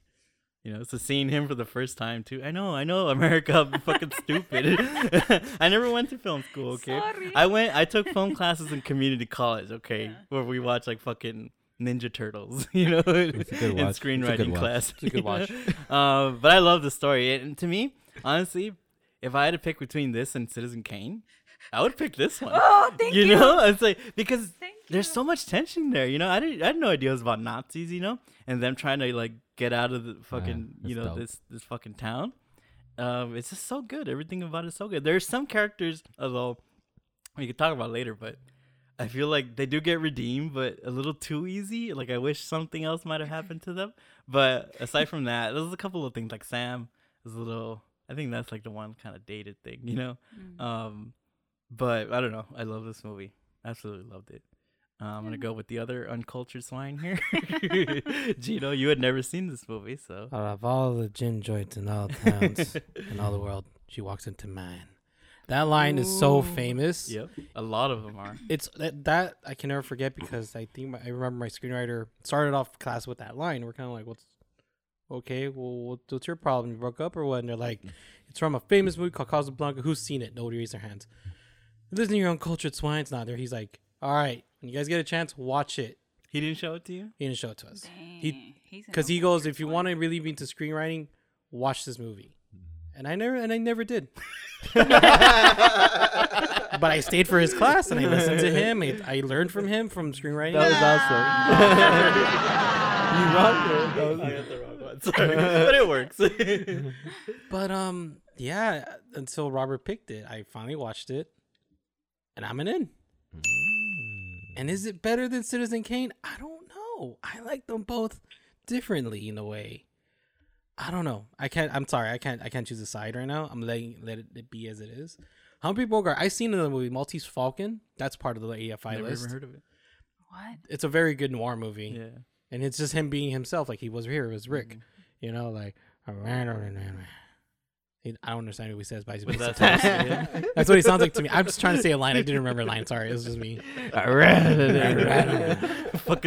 You know, so seeing him for the first time too. I know, I know, America, I'm fucking stupid. I never went to film school. Okay, Sorry. I went. I took film classes in community college. Okay, Yeah. where we watch like fucking Ninja Turtles, you know, It's a good in. It's a good screenwriting watch. class. It's a good watch. um, but I love the story, and to me, honestly, if I had to pick between this and Citizen Kane, I would pick this one. Oh, thank you. you know, it's like because Thank there's you. so much tension there. You know, I didn't, I had no idea it was about Nazis. You know, and them trying to like get out of the fucking, you know, dope. this this fucking town. Um, it's just so good. Everything about it is so good. There's some characters, although we could talk about later, but I feel like they do get redeemed, but a little too easy. Like I wish something else might have happened to them. But aside from that, there's a couple of things like Sam is a little. I think that's like the one kind of dated thing, you know. Mm. Um, but I don't know. I love this movie. Absolutely loved it. Uh, I'm gonna go with the other uncultured swine here. Gino, you had never seen this movie, so Out of all the gin joints in all towns in all the world, she walks into mine. That line is so famous. yep, a lot of them are. It's that, that I can never forget because I think my, I remember my screenwriter started off class with that line. We're kind of like, "What's okay? Well, what's your problem? You broke up or what?" And they're like, "It's from a famous movie called Casablanca. Who's seen it? Nobody raised their hands. Listen to your uncultured swine. It's not there." He's like, "All right, when you guys get a chance, watch it." He didn't show it to you. He didn't show it to us Dang, he- because he goes, "If you want to really be into screenwriting, watch this movie." Mm-hmm. And I never, and I never did. but I stayed for his class and I listened to him. I, I learned from him from screenwriting. That was awesome. you rocked it. That was- I got the wrong one. Sorry, but it works. But um, yeah. Until Robert picked it, I finally watched it, and I'm an in. And is it better than Citizen Kane? I don't know. I like them both differently in a way. I don't know. I can't. I'm sorry. I can't. I can't choose a side right now. I'm letting let it be as it is. Humphrey Bogart. I've seen another movie, Maltese Falcon. That's part of the AFI Never list. even heard of it. What? It's a very good noir movie, Yeah. And it's just him being himself. Like he was here. It was Rick. Mhm. You know, like. I don't understand what he says, but he's that that's, supposed to be that's what he sounds like to me. I'm just trying to say a line. I didn't remember a line. Sorry, it was just me. Fucking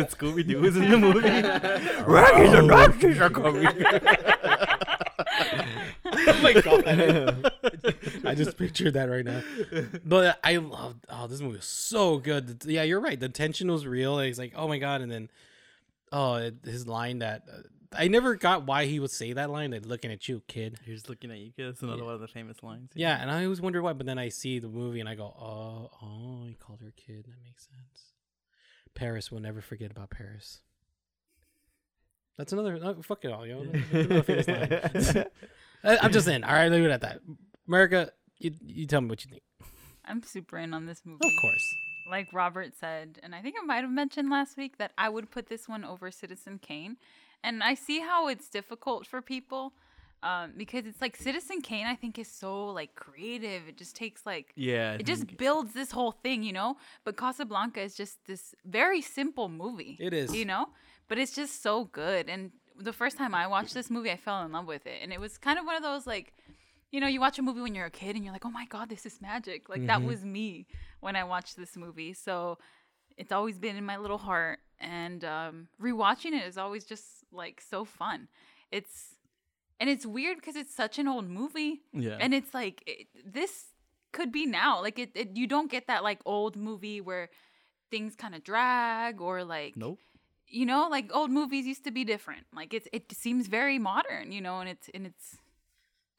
Scooby Doo is in the movie. Rockies and Nazis are coming. oh my god! I just pictured that right now. But I love. Oh, this movie was so good. Yeah, you're right. The tension was real. He's like, oh my god, and then, oh, his line that uh, I never got why he would say that line. Like, looking at you, kid. Here's looking at you. kid. That's another one of the famous lines. Yeah, and I always wondered why. But then I see the movie and I go, oh, oh, he called her kid. That makes sense. Paris will never forget about Paris. That's another. Oh, fuck it all, yo. That's another famous line. I- I'm just in. All right, leave it at that. America, you, you tell me what you think. I'm super in on this movie. Of course. Like Robert said, and I think I might have mentioned last week that I would put this one over Citizen Kane. And I see how it's difficult for people um, because it's like Citizen Kane, I think, is so like creative. It just takes like Yeah. I it just builds this whole thing, you know. But Casablanca is just this very simple movie. It is. you know. But it's just so good. And the first time I watched this movie, I fell in love with it, and it was kind of one of those like, you know, you watch a movie when you're a kid, and you're like, oh my god, this is magic. Like that was me when I watched this movie. So it's always been in my little heart, and um, rewatching it is always just like so fun. It's and it's weird because it's such an old movie Yeah. and it's like it, this could be now like it, it you don't get that like old movie where things kind of drag or like nope. you know like old movies used to be different like it's it seems very modern you know and it's and it's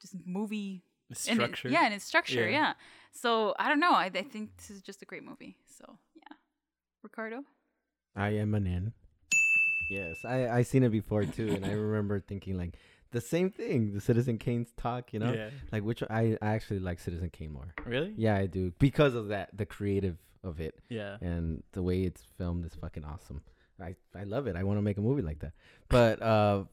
just movie The and it- structure. yeah and it's structure Yeah. yeah. so i don't know I, I think this is just a great movie so yeah ricardo I am an in. Yes, I I seen it before too, and I remember thinking like the same thing. The Citizen Kane's talk, you know, Yeah. like which I I actually like Citizen Kane more. Really? Yeah, I do because of that, the creative of it, Yeah. and the way it's filmed is fucking awesome. I I love it. I want to make a movie like that. But uh,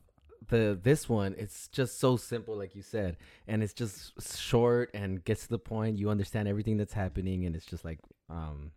the this one, it's just so simple, like you said, and it's just short and gets to the point. You understand everything that's happening, and it's just like um.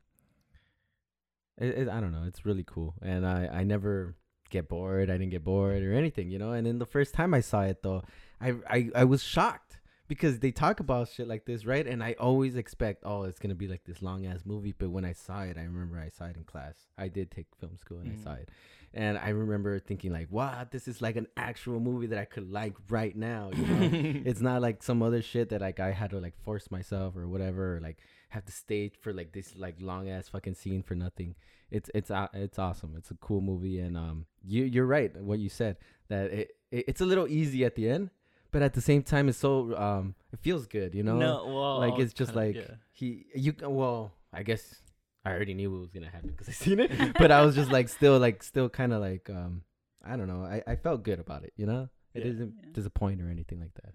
It, it, I don't know. It's really cool, and I I never get bored. I didn't get bored or anything, you know. And then the first time I saw it, though, I I, I was shocked because they talk about shit like this, right? And I always expect, oh, it's gonna be like this long ass movie. But when I saw it, I remember I saw it in class. I did take film school, and Mhm. I saw it, and I remember thinking like, wow, this is like an actual movie that I could like right now. You know, it's not like some other shit that like I had to like force myself or whatever. Or, like have to stay for like this like long ass fucking scene for nothing. It's it's uh, it's awesome. It's a cool movie, and um, you you're right what you said that it, it it's a little easy at the end, but at the same time it's so um it feels good, you know. No, well, like it's just kinda- like yeah. he you well I guess I already knew what was gonna happen because I seen it, but I was just like still like still kind of like um I don't know I I felt good about it, you know. It Yeah. not Yeah. disappoint or anything like that.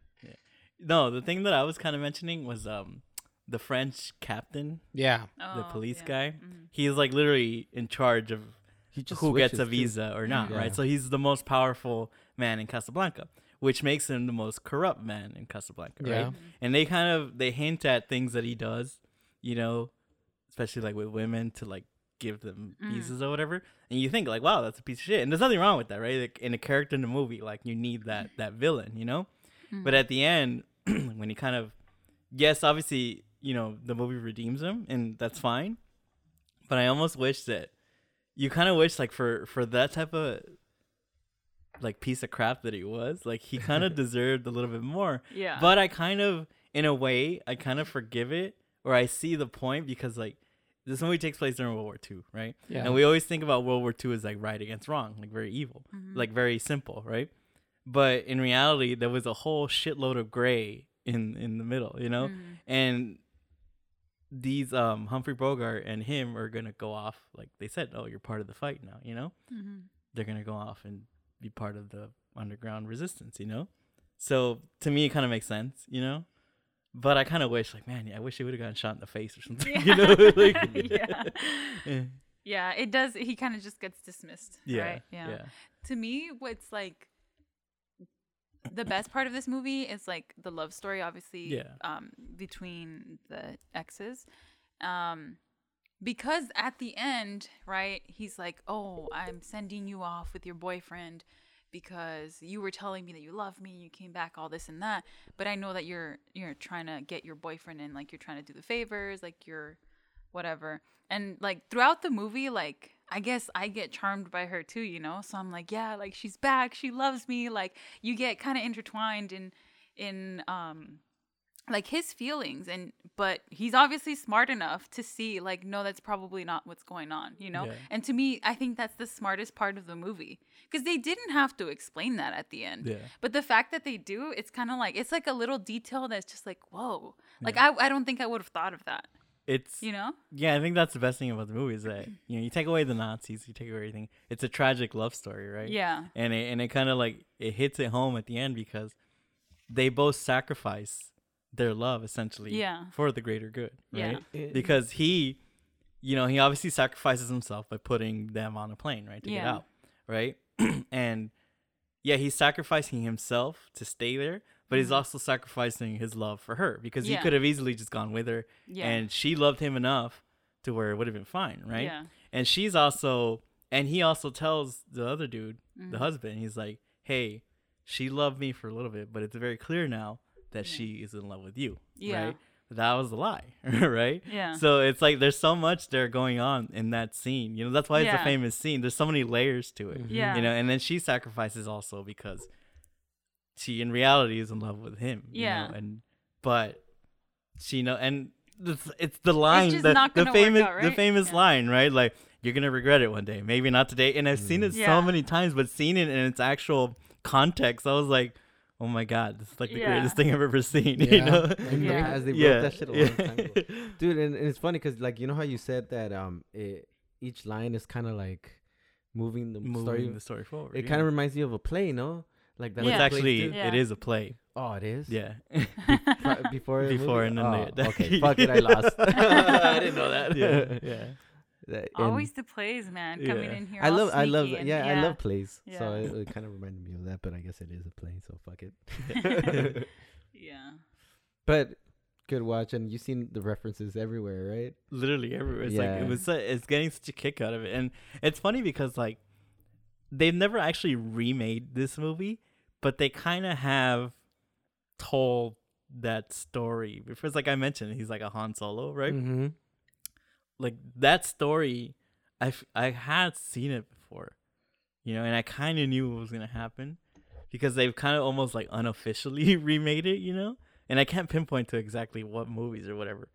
No, the thing that I was kind of mentioning was um the French captain, Yeah. the Oh, police yeah. guy. Mhm. He's like literally in charge of He just who gets a switches, too. visa or not, Yeah. right? So he's the most powerful man in Casablanca, which makes him the most corrupt man in Casablanca, Yeah. right? And they kind of they hint at things that he does, you know, especially like with women to like give them Mm. or whatever. And you think like, wow, that's a piece of shit. And there's nothing wrong with that, right? Like in a character in the movie, like you need that that villain, you know? Mhm. But at the end, when he kind of, yes, obviously, you know, the movie redeems him, and that's fine. But I almost wish that you kind of wish, like, for for that type of like piece of crap that he was, like, he kind of deserved a little bit more. yeah. But I kind of, in a way, I kind of forgive it, or I see the point because, like, this movie takes place during World War II, right? Yeah. And we always think about World War II as like right against wrong, like very evil Mhm. like very simple, right? But in reality, there was a whole shitload of gray in in the middle, you know. Mhm. And these um Humphrey Bogart and him are gonna go off, like they said, oh, you're part of the fight now, you know. Mhm. They're gonna go off and be part of the underground resistance, you know. So to me, it kind of makes sense, you know. But I kind of wish, like, man, I wish he would have gotten shot in the face or something, you know. like, Yeah. yeah, Yeah, it does. He kind of just gets dismissed. yeah, Right? Yeah. yeah. To me, what's like the best part of this movie is like the love story, obviously, Yeah. um, between the exes. Um, because at the end, right, he's like, "Oh, I'm sending you off with your boyfriend because you were telling me that you love me, you came back, all this and that. But I know that you're you're trying to get your boyfriend and like you're trying to do the favors, like you're whatever." And like throughout the movie, like I guess I get charmed by her too, you know. So I'm like, yeah, like she's back, she loves me. Like you get kind of intertwined in in um like his feelings and but he's obviously smart enough to see like no that's probably not what's going on you know Yeah. and to me i think that's the smartest part of the movie because they didn't have to explain that at the end Yeah. but the fact that they do it's kind of like it's like a little detail that's just like whoa like I, I don't think i would have thought of that It's you know Yeah, I think that's the best thing about the movie is that you know you take away the Nazis, you take away everything. It's a tragic love story, right? yeah And it and it kind of like it hits it home at the end because they both sacrifice their love essentially Yeah. for the greater good, Yeah. right? Because he, you know, he obviously sacrifices himself by putting them on a plane, right, to get out, right? and yeah, he's sacrificing himself to stay there, but he's Mhm. also sacrificing his love for her because he could have easily just gone with her yeah and she loved him enough to where it would have been fine, right? yeah And she's also, and he also tells the other dude, Mhm. the husband, he's like, "Hey, she loved me for a little bit, but it's very clear now that Yeah. she is in love with you." Yeah. Right? That was a lie, right? Yeah. So it's like there's so much there going on in that scene. You know, that's why it's Yeah. a famous scene. There's so many layers to it. Mm-hmm. Yeah. You know, and then she sacrifices also because she in reality is in love with him. you Yeah. know, and but she know and it's, it's the line just the, not the famous out, the famous Yeah. line, right? Like you're gonna regret it one day. Maybe not today. And I've seen it mm-hmm. Yeah. so many times, but seeing it in its actual context, I was like, oh my god, this is like the Yeah. greatest thing I've ever seen. You know? And Yeah. as they wrote yeah. that shit a long time ago. dude and, and it's funny because like you know how you said that um it, each line is kind of like moving the Moving story the story forward. it yeah. kind of reminds you of a play no like that Yeah. it's actually Yeah. it is a play. oh it is Yeah. Pri- before Before movie? and then oh, okay fuck it I lost I didn't know that. Yeah. Yeah. That- and Always the plays, man, coming Yeah. in here. I all love I love sneaky and- yeah, I love plays so it, it kind of reminded me of that but I guess it is a play so fuck it Yeah. but good watch and you've seen the references everywhere right literally everywhere. It's like it was. su- It's getting such a kick out of it, and it's funny because like they've never actually remade this movie, but they kind of have told that story. Because like I mentioned, he's like a Han Solo, right? mm-hmm. Like that story, i i had seen it before, you know, and I kind of knew what was gonna happen because they've kind of almost like unofficially remade it, you know. And I can't pinpoint to exactly what movies or whatever.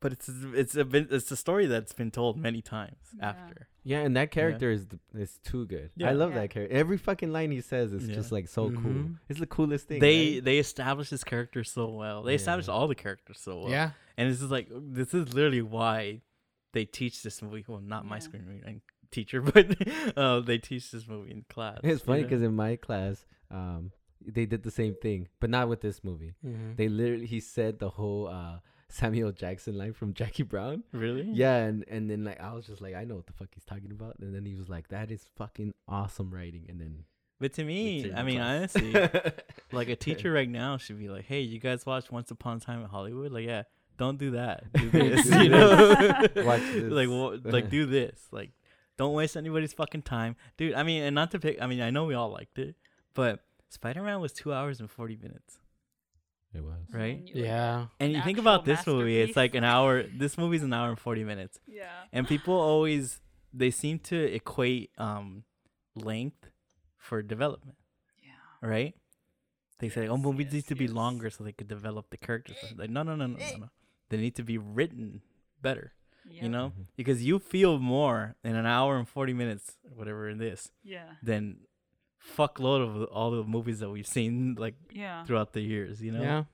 But it's it's a bit, it's a story that's been told many times Yeah. after. Yeah, and that character is th- is too good. Yeah. I love Yeah. that character. Every fucking line he says is Yeah. just like so cool. Mhm. It's the coolest thing. they right? they established his character so well. They established Yeah. all the characters so well. Yeah. and this is like this is literally why they teach this movie. Well, not my screen screenwriting teacher, but uh, they teach this movie in class. It's funny because in my class, um, they did the same thing, but not with this movie. Mhm. They literally he said the whole uh, Samuel Jackson line from Jackie Brown. really, Yeah, and and then like I was just like I know what the fuck he's talking about, and then he was like that is fucking awesome writing, and then But to me, I mean, class. honestly, like a teacher right now should be like, "Hey, you guys watch Once Upon a Time in Hollywood? Like, yeah, don't do that. Do this, Do you know? this. Like, wha- like do this. Like, don't waste anybody's fucking time, dude. I mean, and not to pick. I mean, I know we all liked it, but Spider Man was two hours and forty minutes, it was. right? And you- Yeah. And you think about this movie, it's like an hour. This movie's an hour and forty minutes, Yeah. and people always they seem to equate um length for development, Yeah. right? They say, "Oh, movies yes, need to be longer so they could develop the characters." Like, no, no, no, no, no, no. They need to be written better, Yeah. you know, Mhm. because you feel more in an hour and forty minutes, whatever it is, Yeah. than fuckload of all the movies that we've seen like Yeah. throughout the years, you know. Yeah.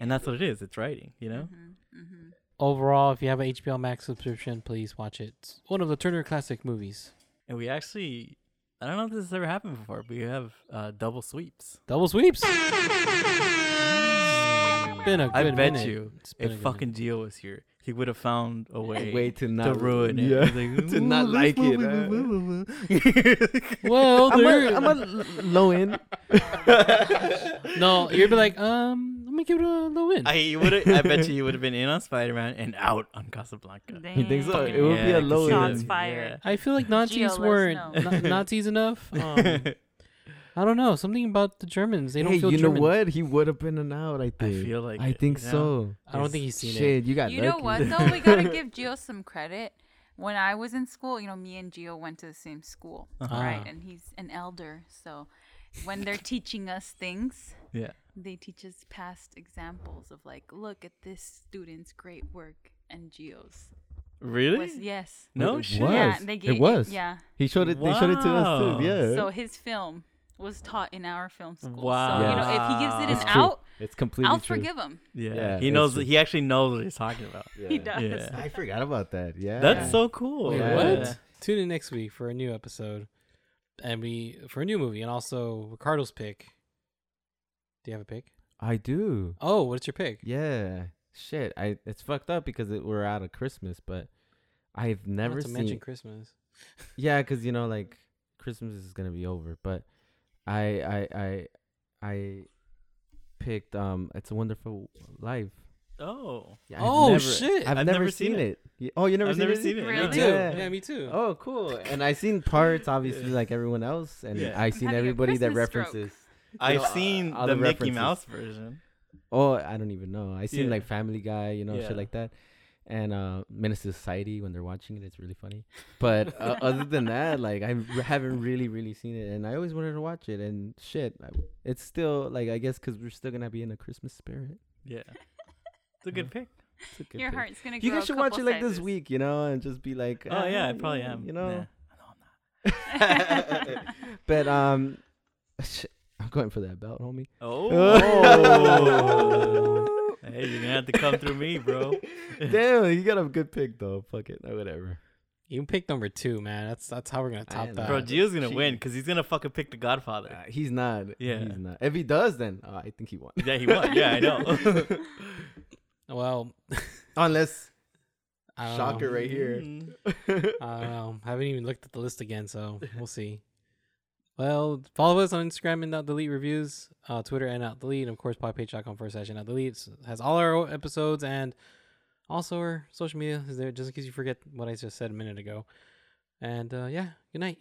And that's what it is. It's writing, you know. Mm-hmm. Mm-hmm. Overall, if you have an HBO Max subscription, please watch it. It's one of the Turner Classic movies. And we actually, I don't know if this has ever happened before, but we have uh, double sweeps. Double sweeps. Been a I good bet minute. you It's been a if good fucking Gio was here, he would have found a way, way to to not ruin it. Yeah. He's like, to not like it. uh. Well, I'm there. a, I'm a l- low end. no, you'd be like, um, let me give it a low win. I would. I bet you you would have been in on Spider Man and out on Casablanca. You think so? Dang. It would be Yeah, a I can low end. Shots fired. I feel like Nazis Gio, let weren't know. na- Nazis enough. Um, I don't know. Something about the Germans. They don't hey, feel you German. know what? He would have been an out. I think. I feel like I it, think you know? so. I don't think he's seen it. Shit, you got You know what though? We gotta give Gio some credit. When I was in school, you know, me and Gio went to the same school, Uh-huh. right? And he's an elder, so when they're teaching us things, Yeah. they teach us past examples of like, look at this student's great work and Gio's. Really? Was, yes. no It shit. was. Yeah, they gave, it was. Yeah. He showed it. They showed it to us too. Yeah. So his film was taught in our film school. Wow. So you know, if he gives it It's an true. out, it's completely I'll true. forgive him. Yeah. Yeah, he knows. true. He actually knows what he's talking about. yeah. He does. Yeah. I forgot about that. Yeah. That's so cool. Wait, Yeah. what? Tune in next week for a new episode, and we for a new movie, and also Ricardo's pick. Do you have a pick? I do. Oh, what's your pick? Yeah. Shit. I. It's fucked up because it, we're out of Christmas, but I've Not never to seen. mention Christmas. Yeah, because you know, like Christmas is gonna be over, but I I I I picked um It's a Wonderful Life. Oh. Yeah, Oh, shit. I've, never, seen, it. Y- Oh, you never I've seen never it? seen it. Really? Me too. Yeah. Yeah, me too. Oh, cool. And I seen parts, obviously, like everyone else, and Yeah. I I'm seen everybody that Christmas stroke. references. I've know, seen all the the Mickey references. Mouse version. Oh, I don't even know. I seen Yeah. like Family Guy, you know, Yeah. shit like that. And uh Menace to Society when they're watching it, it's really funny. But uh, other than that, like i haven't really, really seen it, and I always wanted to watch it. And shit, I, it's still like I guess because we're still gonna be in a Christmas spirit. Yeah. It's a good pick. It's a good Your pick. heart's gonna You grow guys should watch it couple like this week, you know, and just be like, Oh yeah, I "Ah, probably yeah," am. you know. Yeah. No, I'm not. but um, shit, I'm going for that belt, homie. Oh. Hey, you're gonna have to come through me, bro. Damn, you got a good pick though. Fuck it, or whatever. You pick number two, man. That's that's how we're gonna top that. Bro, Gio's gonna She- win because he's gonna fucking pick The Godfather. Uh, he's not. Yeah. he's not. If he does, then uh, I think he won. Yeah, he won. Yeah, I know. well, Unless I don't shocker know. right here. Mm. I don't know. I haven't even looked at the list again, so we'll see. Well, follow us on Instagram and not delete reviews, uh, Twitter and not delete, and of course, podpage.com for a session not delete has all our episodes and also our social media is there just in case you forget what I just said a minute ago. And uh, yeah, good night.